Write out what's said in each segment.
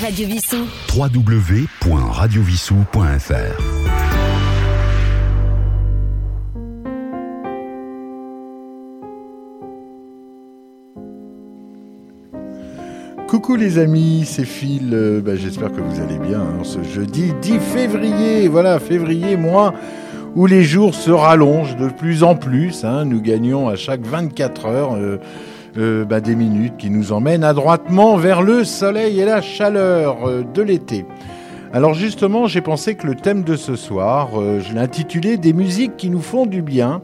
Radio Vissou. www.radiovissou.fr Coucou les amis, c'est Phil. Euh, bah, J'espère que vous allez bien hein, ce jeudi 10 février. Voilà, février, mois où les jours se rallongent de plus en plus. hein. Nous gagnons à chaque 24 heures euh, euh, bah, des minutes qui nous emmènent adroitement vers le soleil et la chaleur euh, de l'été. Alors justement, j'ai pensé que le thème de ce soir, euh, je l'ai intitulé Des musiques qui nous font du bien.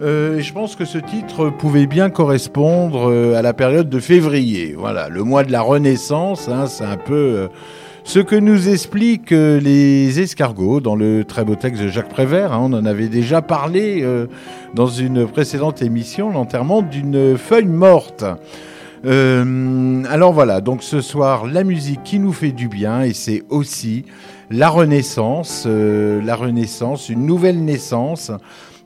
Euh, et je pense que ce titre pouvait bien correspondre à la période de février. Voilà, le mois de la Renaissance, hein, c'est un peu ce que nous expliquent les escargots dans le très beau texte de Jacques Prévert. hein. on en avait déjà parlé euh, dans une précédente émission, l'enterrement d'une feuille morte. Euh, alors voilà, donc ce soir, la musique qui nous fait du bien et c'est aussi la Renaissance, euh, la Renaissance, une nouvelle naissance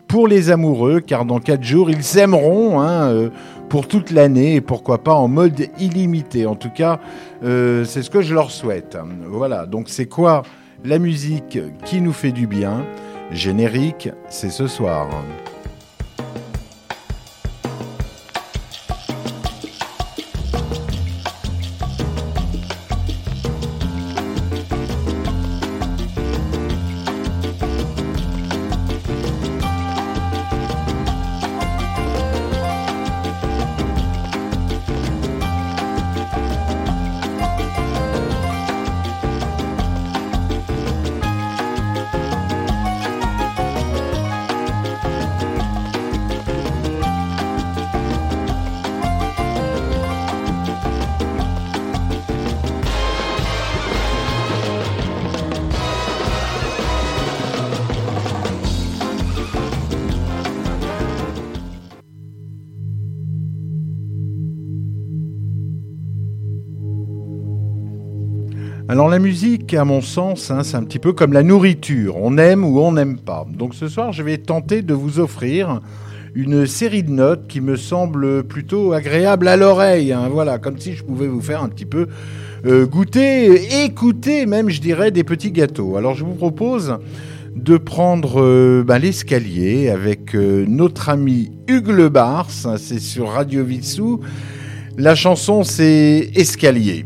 pour les amoureux, car dans quatre jours, ils s'aimeront hein, pour toute l'année et pourquoi pas en mode illimité. En tout cas, euh, c'est ce que je leur souhaite. Voilà, donc c'est quoi la musique qui nous fait du bien? Générique, c'est ce soir. Alors la musique, à mon sens, hein, c'est un petit peu comme la nourriture. On aime ou on n'aime pas. Donc ce soir, je vais tenter de vous offrir une série de notes qui me semble plutôt agréable à l'oreille. hein. Voilà, comme si je pouvais vous faire un petit peu euh, goûter, écouter même, je dirais, des petits gâteaux. Alors je vous propose de prendre euh, ben, l'escalier avec euh, notre ami Hugues Le. C'est sur Radio Vitsou. La chanson, c'est Escalier.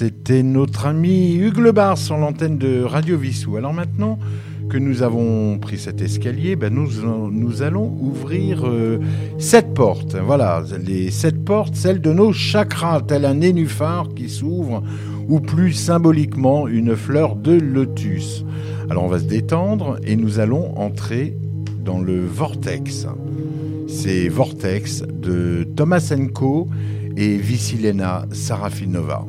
C'était notre ami Hugues Lebar sur l'antenne de Radio Vissou. Alors maintenant que nous avons pris cet escalier, ben nous, allons ouvrir euh, sept portes. Voilà, les sept portes, celles de nos chakras, tel un nénuphar qui s'ouvre, ou plus symboliquement une fleur de lotus. Alors on va se détendre et nous allons entrer dans le vortex. C'est Vortex de Thomas Co et Visilena Sarafinova.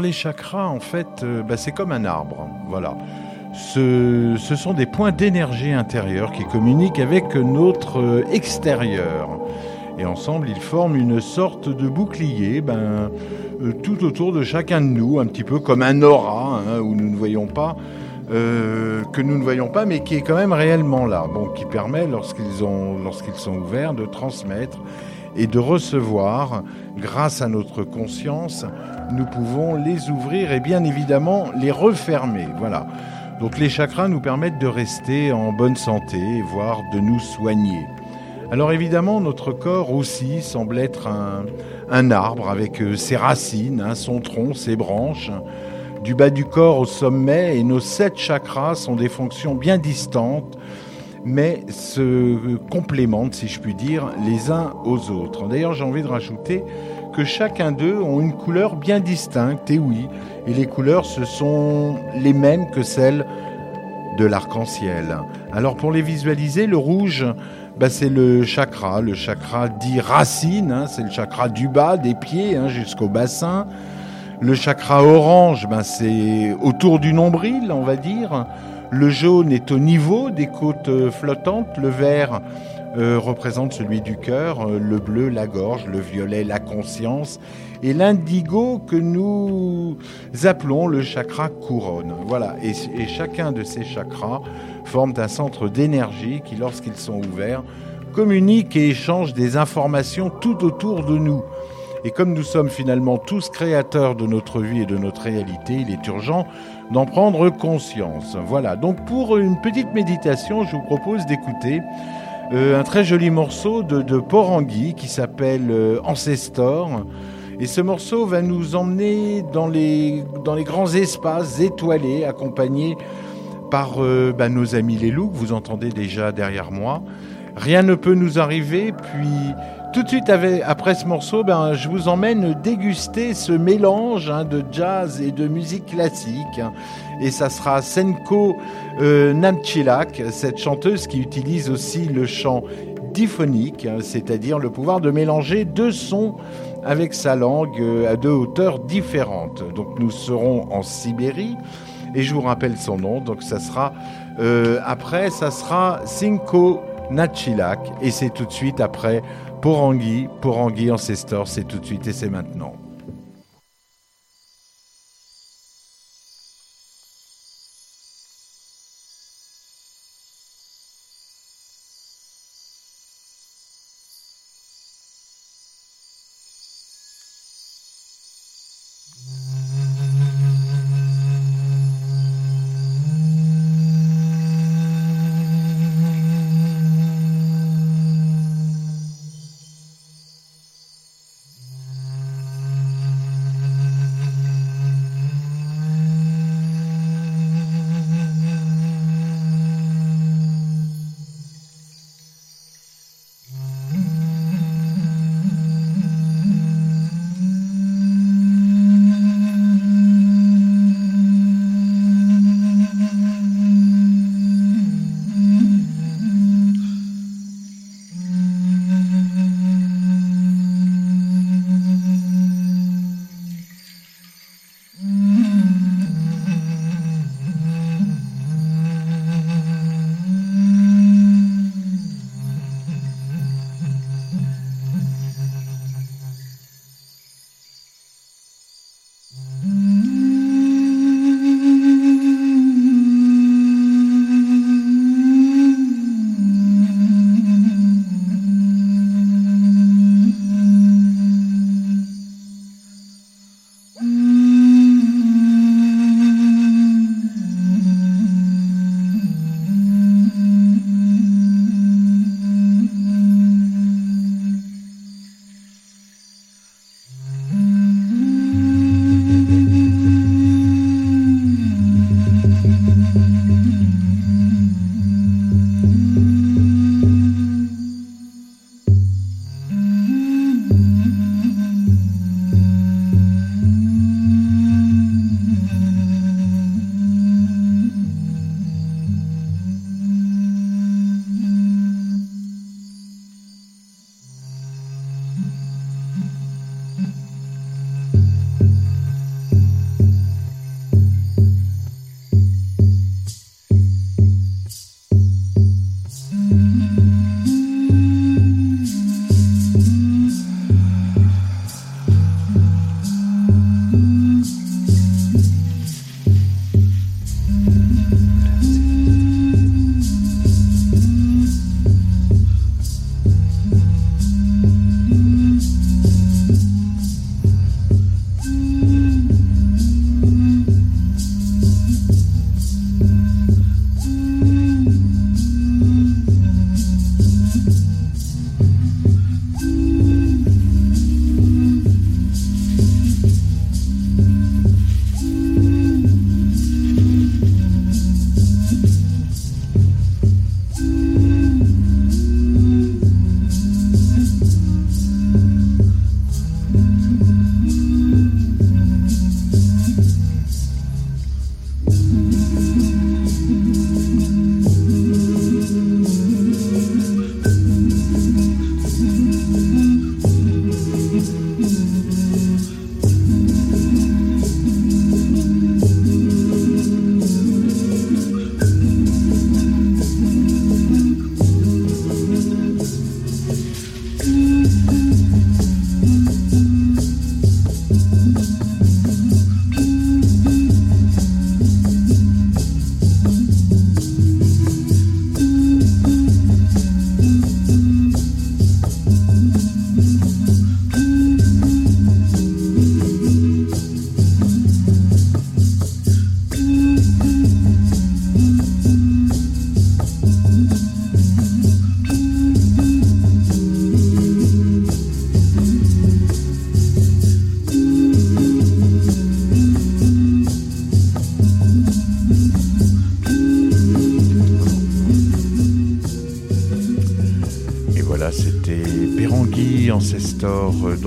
Les chakras, en fait, euh, bah, c'est comme un arbre. Voilà. Ce, ce sont des points d'énergie intérieure qui communiquent avec notre euh, extérieur. Et ensemble, ils forment une sorte de bouclier ben, euh, tout autour de chacun de nous, un petit peu comme un aura, hein, où nous ne voyons pas, que nous ne voyons pas, mais qui est quand même réellement là, bon, qui permet, lorsqu'ils ont, lorsqu'ils sont ouverts, de transmettre et de recevoir, grâce à notre conscience, nous pouvons les ouvrir et bien évidemment les refermer. Voilà. Donc les chakras nous permettent de rester en bonne santé, voire de nous soigner. Alors évidemment, notre corps aussi semble être un, arbre avec euh, ses racines, hein, son tronc, ses branches, du bas du corps au sommet, et nos sept chakras sont des fonctions bien distantes, mais se complémentent, si je puis dire, les uns aux autres. D'ailleurs, j'ai envie de rajouter que chacun d'eux ont une couleur bien distincte, et oui, et les couleurs, ce sont les mêmes que celles de l'arc-en-ciel. Alors pour les visualiser, le rouge bah, c'est le chakra, le chakra dit racine, hein, c'est le chakra du bas, des pieds hein, jusqu'au bassin. Le chakra orange, ben, c'est autour du nombril, on va dire. Le jaune est au niveau des côtes flottantes. Le vert euh, représente celui du cœur. Euh, le bleu, la gorge. Le violet, la conscience. Et l'indigo que nous appelons le chakra couronne. Voilà. et chacun de ces chakras forment un centre d'énergie qui, lorsqu'ils sont ouverts, communiquent et échangent des informations tout autour de nous. Et comme nous sommes finalement tous créateurs de notre vie et de notre réalité, il est urgent d'en prendre conscience. Voilà, donc pour une petite méditation, je vous propose d'écouter un très joli morceau de, de Porangui qui s'appelle euh, Ancestor. Et ce morceau va nous emmener dans les, dans les grands espaces étoilés, accompagnés par euh, bah, nos amis les loups, que vous entendez déjà derrière moi. Rien ne peut nous arriver, puis tout de suite après ce morceau, ben, je vous emmène déguster ce mélange hein, de jazz et de musique classique. Et ça sera Senko euh, Namchilak, cette chanteuse qui utilise aussi le chant diphonique, hein, c'est-à-dire le pouvoir de mélanger deux sons avec sa langue euh, à deux hauteurs différentes. Donc nous serons en Sibérie et je vous rappelle son nom. Donc ça sera euh, après, ça sera Cinco Nachilak et c'est tout de suite après Porangui, Porangui Ancestor, c'est tout de suite et c'est maintenant.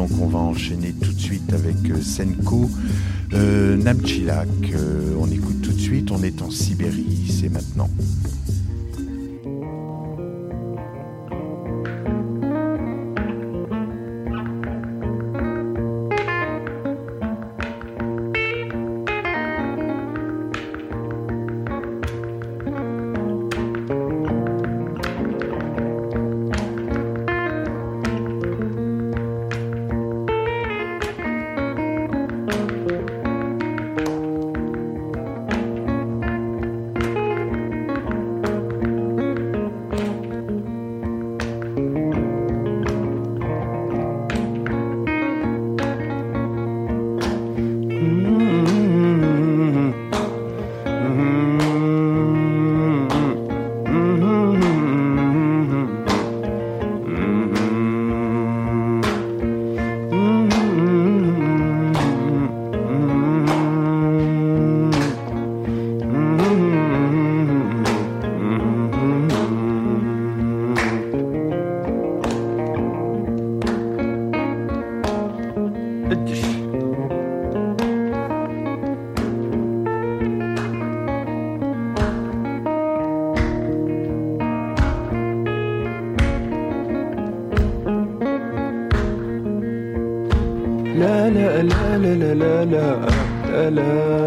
Donc on va enchaîner tout de suite avec Senko Namchilak. ألا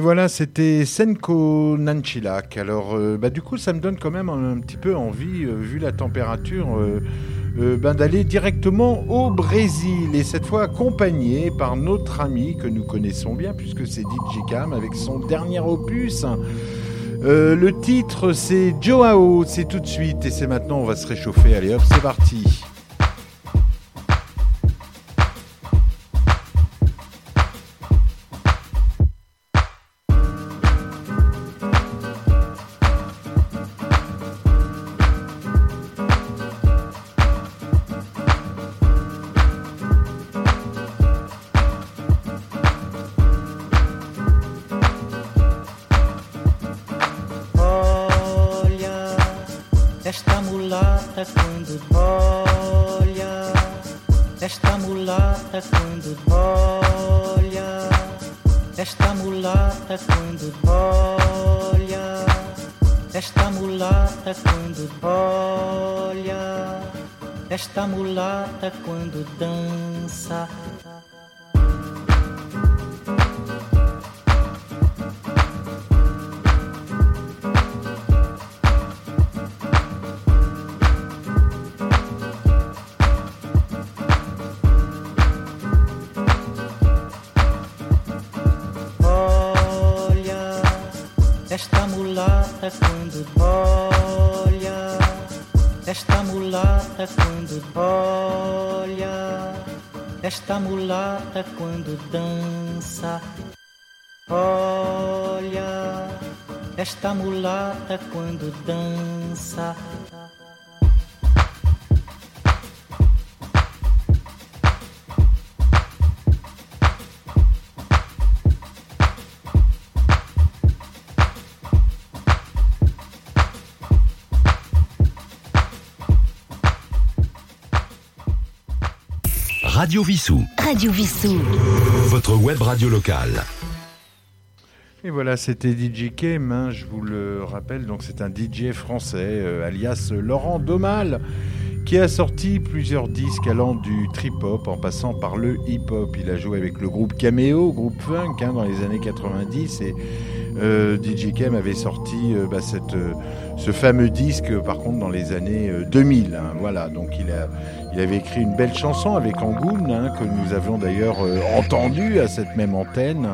voilà, c'était Senko Nanchilak. Alors, euh, bah, du coup, ça me donne quand même un, petit peu envie, euh, vu la température, euh, ben, d'aller directement au Brésil. Et cette fois accompagné par notre ami que nous connaissons bien, puisque c'est DJ Cam avec son dernier opus. le titre, c'est Joao. C'est tout de suite. Et c'est maintenant, on va se réchauffer. Allez hop, c'est parti. Mulata quando dança esta mulata quando dança. Olha, esta mulata quando dança. Radio Vissou. Radio Vissou. Votre web radio locale. Et voilà, c'était DJ Kem, hein, je vous le rappelle, donc c'est un DJ français, euh, alias Laurent Domal, qui a sorti plusieurs disques allant du trip-hop en passant par le hip-hop. Il a joué avec le groupe Cameo, groupe funk, hein, dans les années 90, et DJ Kem avait sorti euh, bah, cette, ce fameux disque, par contre, dans les années 2000. Hein, voilà, donc il a il avait écrit une belle chanson avec Angoun, hein, que nous avions d'ailleurs euh, entendue à cette même antenne.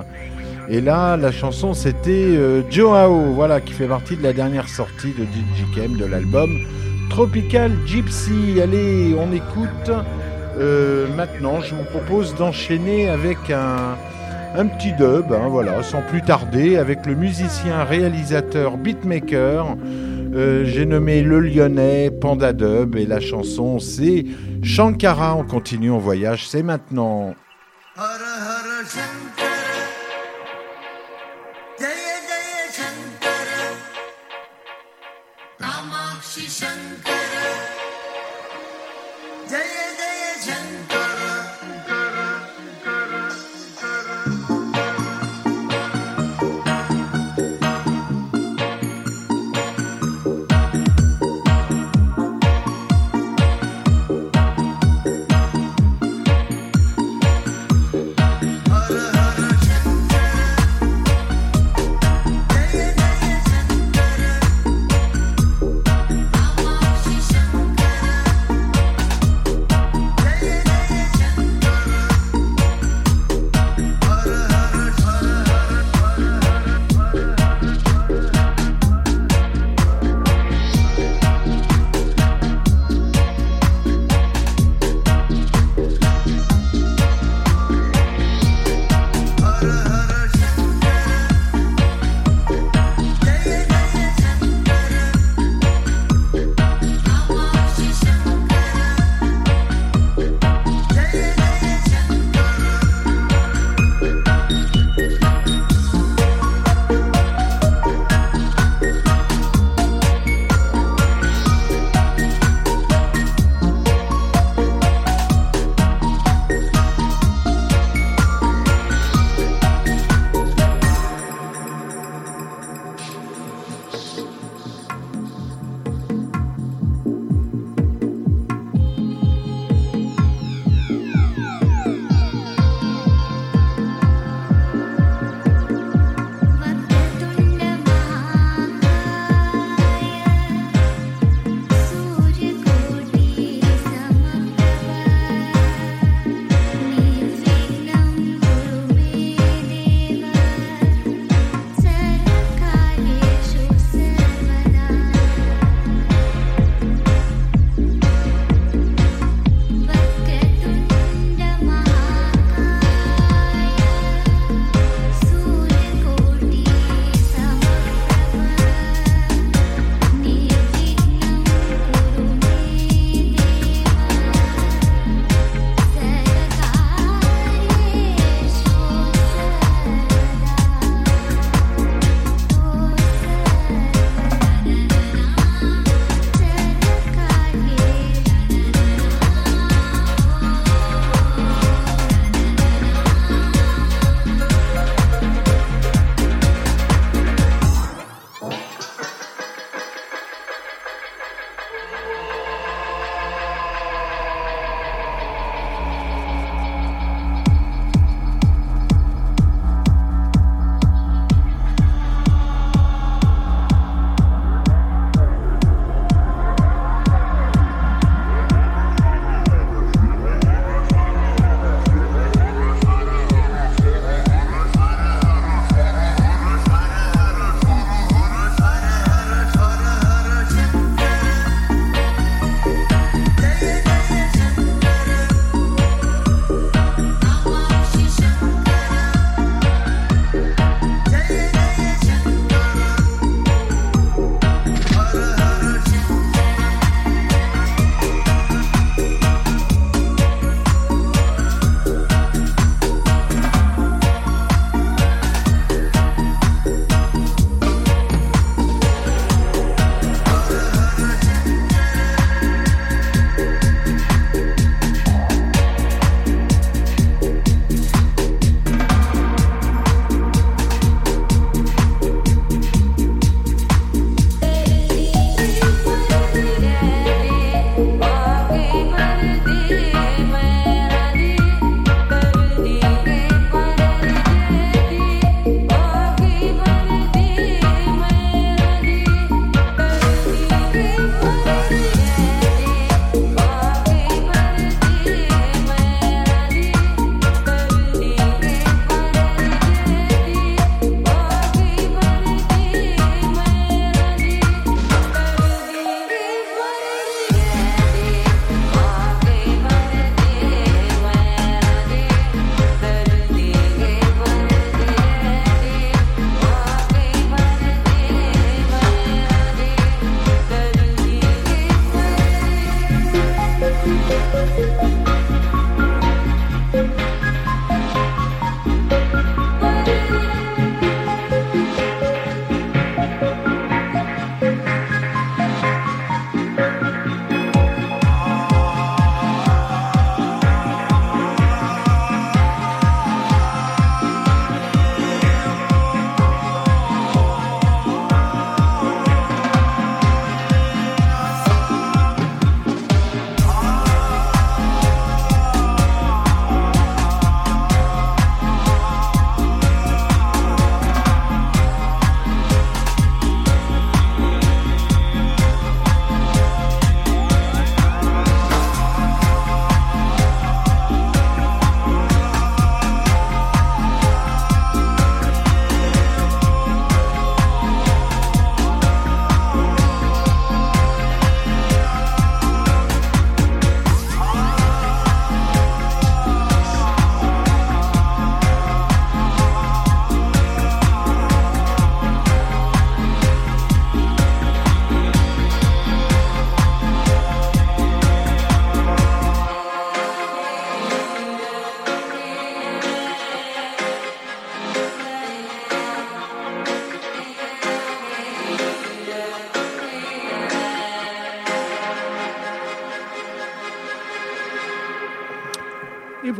Et là, la chanson, c'était euh, Joao, voilà, qui fait partie de la dernière sortie de DJ de l'album Tropical Gypsy. Allez, on écoute. Euh, maintenant, je vous propose d'enchaîner avec un, un petit dub, hein, voilà, sans plus tarder, avec le musicien, réalisateur, beatmaker. Euh, j'ai nommé Le Lyonnais, Panda Dub, et la chanson c'est Shankara. On continue, on voyage, c'est maintenant.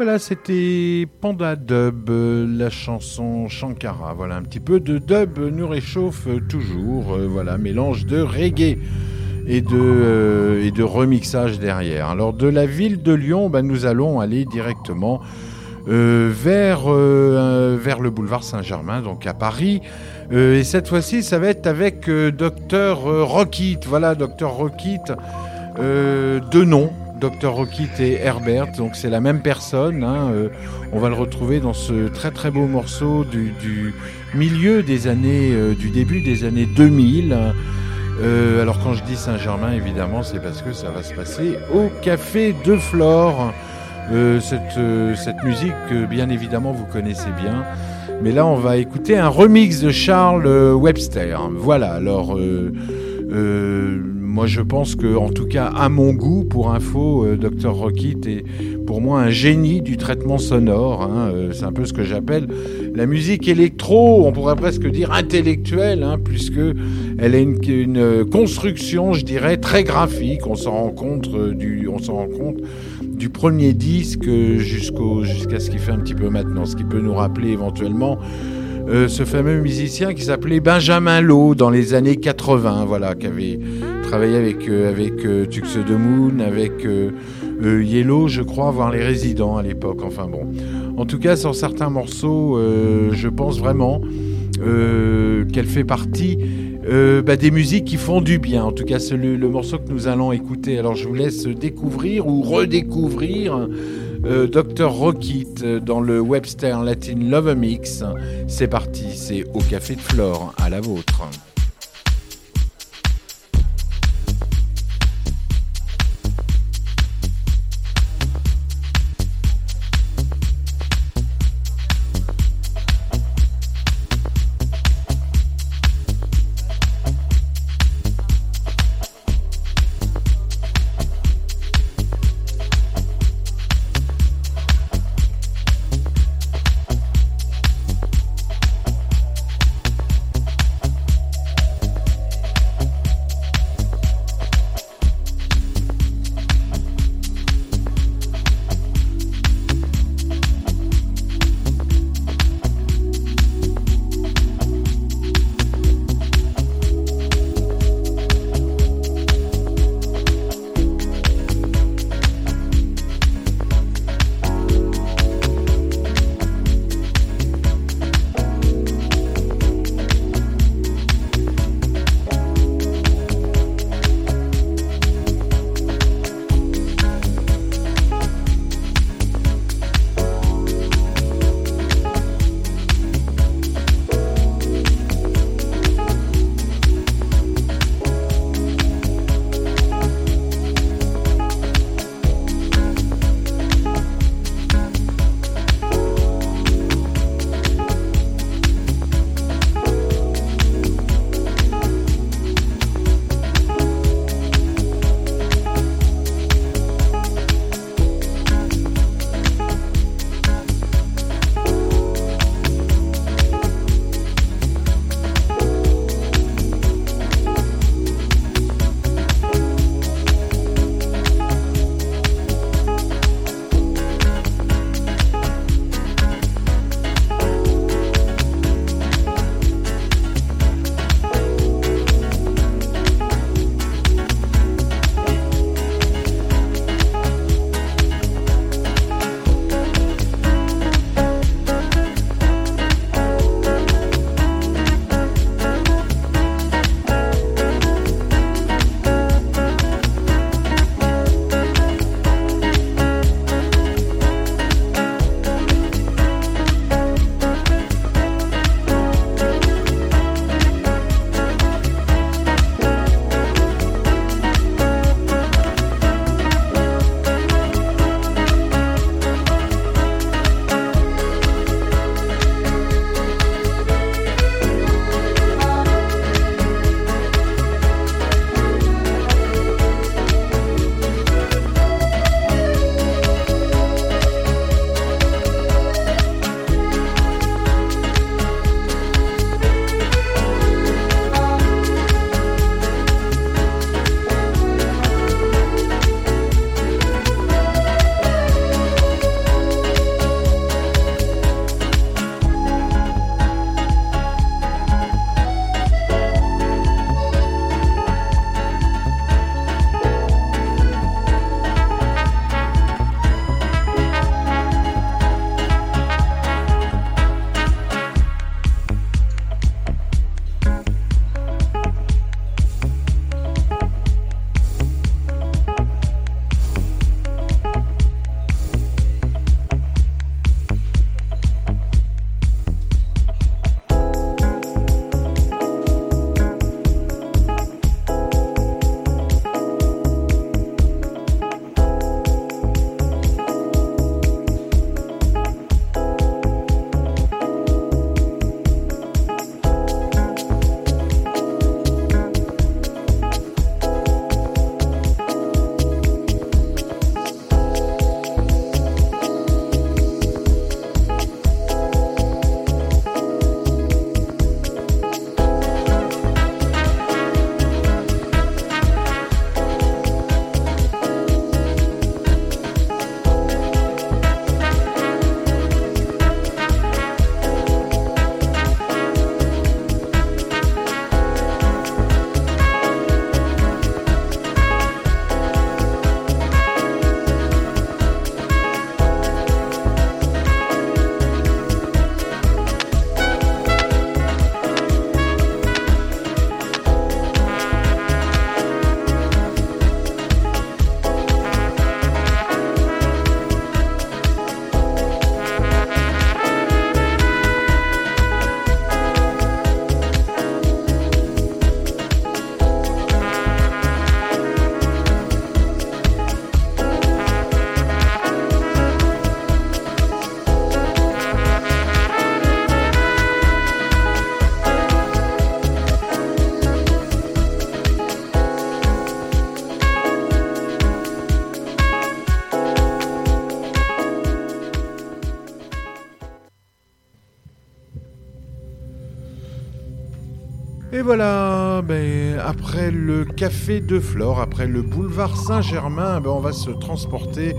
Voilà, c'était Panda Dub, euh, la chanson Shankara. Voilà, un petit peu de dub nous réchauffe toujours. Euh, voilà, mélange de reggae et de, euh, et de remixage derrière. Alors, de la ville de Lyon, bah, nous allons aller directement vers, vers le boulevard Saint-Germain, donc à Paris. et cette fois-ci, ça va être avec Docteur Rockit. Voilà, Docteur Rockit, deux noms. Dr. Rockit et Herbert, donc c'est la même personne. Hein, euh, on va le retrouver dans ce très très beau morceau du, milieu des années, euh, du début des années 2000. Euh, alors quand je dis Saint-Germain, évidemment, c'est parce que ça va se passer au Café de Flore. cette, cette musique, bien évidemment, vous connaissez bien. Mais là, on va écouter un remix de Charles Webster. Voilà, alors moi, je pense que, en tout cas, à mon goût, pour info, euh, Dr. Rockit est pour moi un génie du traitement sonore. Hein, euh, c'est un peu ce que j'appelle la musique électro, on pourrait presque dire intellectuelle, hein, puisque elle a une, construction, je dirais, très graphique. On s'en rend compte euh, du, rend compte du premier disque jusqu'à ce qu'il fait un petit peu maintenant, ce qui peut nous rappeler éventuellement euh, ce fameux musicien qui s'appelait Benjamin Lowe dans les années 80, voilà, qui avait travaillé avec, euh, avec euh, Tux de Moon, avec Yellow, je crois, voir les résidents à l'époque. Enfin bon. En tout cas, sur certains morceaux, je pense vraiment qu'elle fait partie bah, des musiques qui font du bien. En tout cas, c'est le, morceau que nous allons écouter. Alors, je vous laisse découvrir ou redécouvrir euh, Dr. Rockit euh, dans le Webster Latin Love Mix. C'est parti, c'est au Café de Flore, à la vôtre. Voilà, ben, après le café de Flore, après le boulevard Saint-Germain, ben, on va se transporter,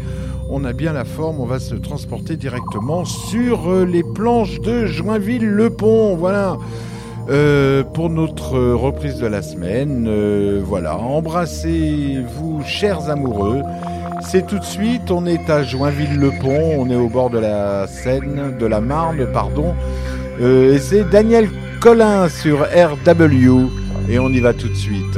on a bien la forme, on va se transporter directement sur euh, les planches de Joinville-le-Pont. Voilà. Euh, pour notre reprise de la semaine, euh, voilà, embrassez-vous, chers amoureux. C'est tout de suite, on est à Joinville-le-Pont, on est au bord de la Seine, de la Marne, pardon. et c'est Daniel Colin sur RW et on y va tout de suite.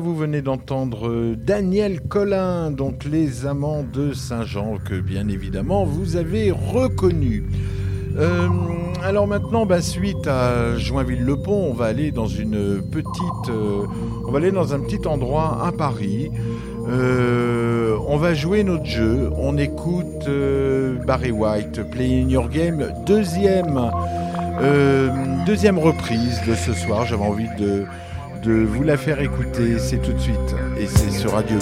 Vous venez d'entendre euh, Daniel Collin, donc les amants de Saint-Jean, que bien évidemment vous avez reconnu. Euh, alors maintenant, bah, suite à Joinville-le-Pont, on va aller dans une petite, euh, on va aller dans un petit endroit à Paris. on va jouer notre jeu. On écoute Barry White, Playing Your Game, deuxième, deuxième reprise de ce soir. J'avais envie de de vous la faire écouter, c'est tout de suite, et c'est sur Radio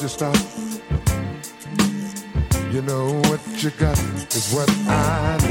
You stop. You know what you got is what I need.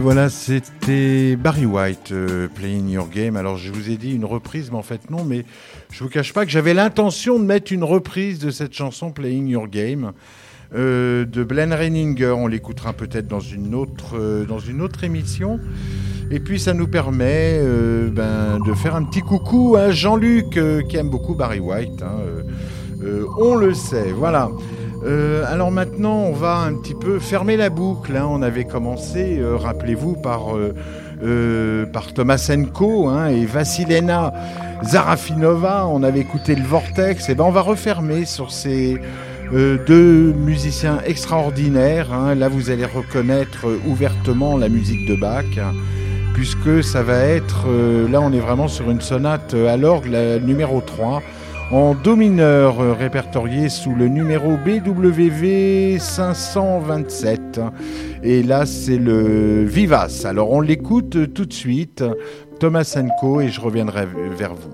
Et voilà, c'était Barry White, euh, Playing Your Game. Alors, je vous ai dit une reprise, mais en fait, non. Mais je vous cache pas que j'avais l'intention de mettre une reprise de cette chanson Playing Your Game euh, de Glenn Reininger. On l'écoutera peut-être dans une autre euh, dans une autre émission. Et puis, ça nous permet ben, de faire un petit coucou à Jean-Luc qui aime beaucoup Barry White. hein, on le sait. Voilà. Euh, alors maintenant, on va un petit peu fermer la boucle. hein. On avait commencé, euh, rappelez-vous, par, euh, par Tomasenko hein, et Vassilena Zarafinova. On avait écouté le Vortex. Et ben, on va refermer sur ces deux musiciens extraordinaires. hein. Là, vous allez reconnaître ouvertement la musique de Bach. Puisque ça va être, là on est vraiment sur une sonate à l'orgue, la numéro 3, en Do mineur, euh, répertorié sous le numéro BWV 527. Et là, c'est le Vivace. Alors, on l'écoute tout de suite, Thomas Senko, et je reviendrai vers vous.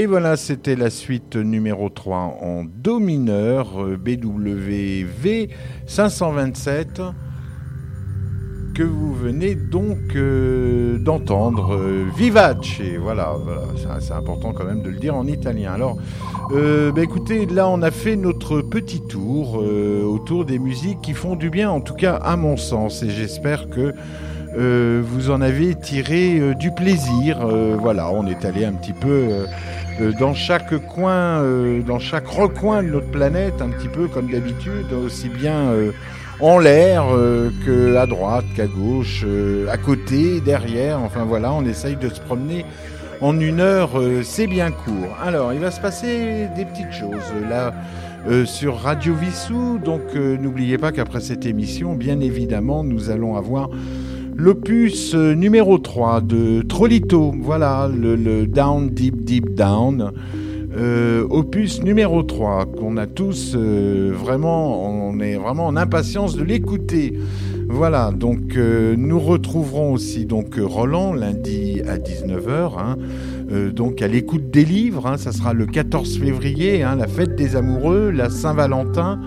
Et voilà, c'était la suite numéro 3 en Do mineur, euh, BWV 527, que vous venez donc euh, d'entendre. euh, Vivace, voilà, voilà c'est- important quand même de le dire en italien. Alors, bah écoutez, là on a fait notre petit tour autour des musiques qui font du bien, en tout cas à mon sens, et j'espère que vous en avez tiré du plaisir. Voilà, on est allé un petit peu euh, dans chaque coin, euh, dans chaque recoin de notre planète, un petit peu comme d'habitude, aussi bien euh, en l'air que à droite, qu'à gauche, à côté, derrière. Enfin voilà, on essaye de se promener en une heure, c'est bien court. Alors, il va se passer des petites choses là sur Radio Vissou. Donc, n'oubliez pas qu'après cette émission, bien évidemment, nous allons avoir l'opus euh, numéro 3 de Trollito. Voilà, le, Down Deep Deep Down. Euh, opus numéro 3 qu'on a tous euh, vraiment, on est vraiment en impatience de l'écouter. Voilà, donc nous retrouverons aussi donc Roland lundi à 19h, hein, donc à l'écoute des livres, hein, ça sera le 14 février, hein, la fête des amoureux, la Saint-Valentin.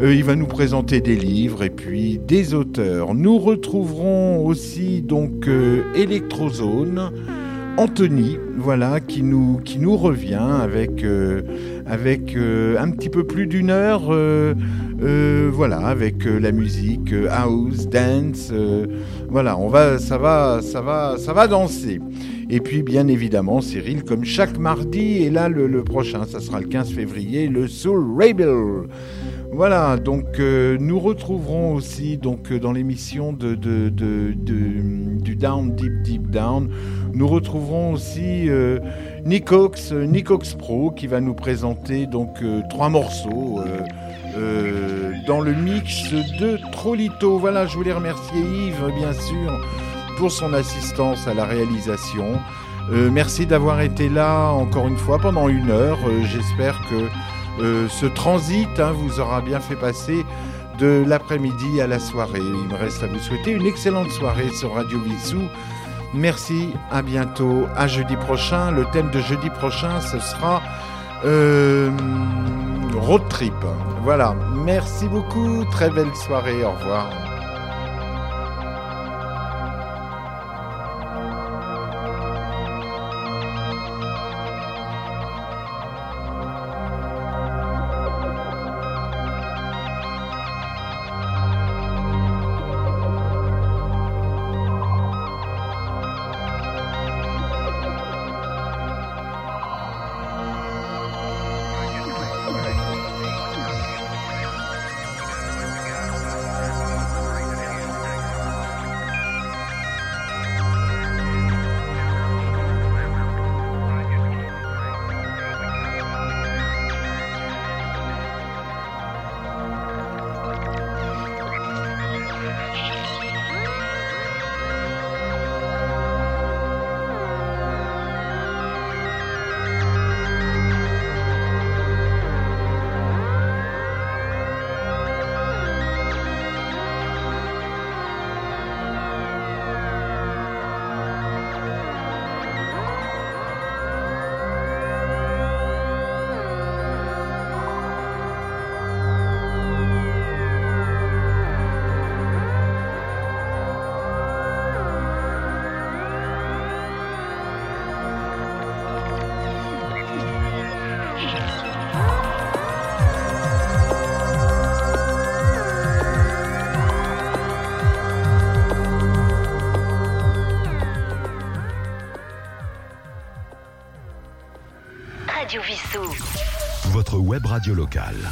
Euh, il va nous présenter des livres et puis des auteurs. Nous retrouverons aussi donc euh, Electrozone, Anthony, voilà, qui nous, qui nous revient avec, euh, avec un petit peu plus d'une heure, voilà, avec la musique house, dance, voilà, on va, ça va, ça va, ça va danser. Et puis bien évidemment, Cyril, comme chaque mardi, et là le, prochain, ça sera le 15 février, le Soul Rebel. Voilà, donc euh, nous retrouverons aussi donc euh, dans l'émission de, de, du Down Deep Deep Down, nous retrouverons aussi euh, Nicox, euh, Nicox Pro qui va nous présenter donc trois morceaux dans le mix de Trolito. Voilà, je voulais remercier Yves bien sûr pour son assistance à la réalisation. Euh, merci d'avoir été là encore une fois pendant une heure. Euh, J'espère que euh, ce transit hein, vous aura bien fait passer de l'après-midi à la soirée. Il me reste à vous souhaiter une excellente soirée sur Radio Vissou. Merci, à bientôt, à jeudi prochain. Le thème de jeudi prochain, ce sera road trip. Voilà, merci beaucoup, très belle soirée, au revoir. Locale.